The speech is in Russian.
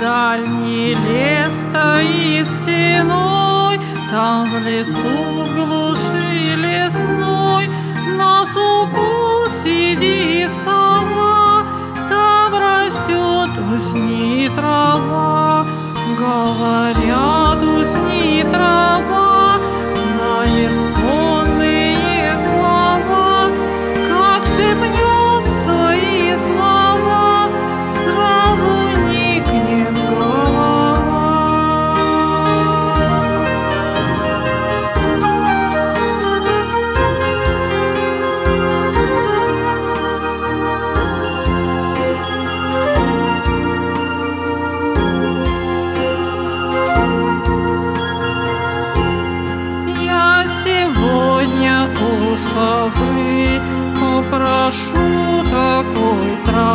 Дальний лес стоит стеной, Там в лесу глуши лесной На суку сидит сова, Там растет усни трава. Говорят, усни трава, Знает сонные слова, Как шепнет свои совы Попрошу такой травы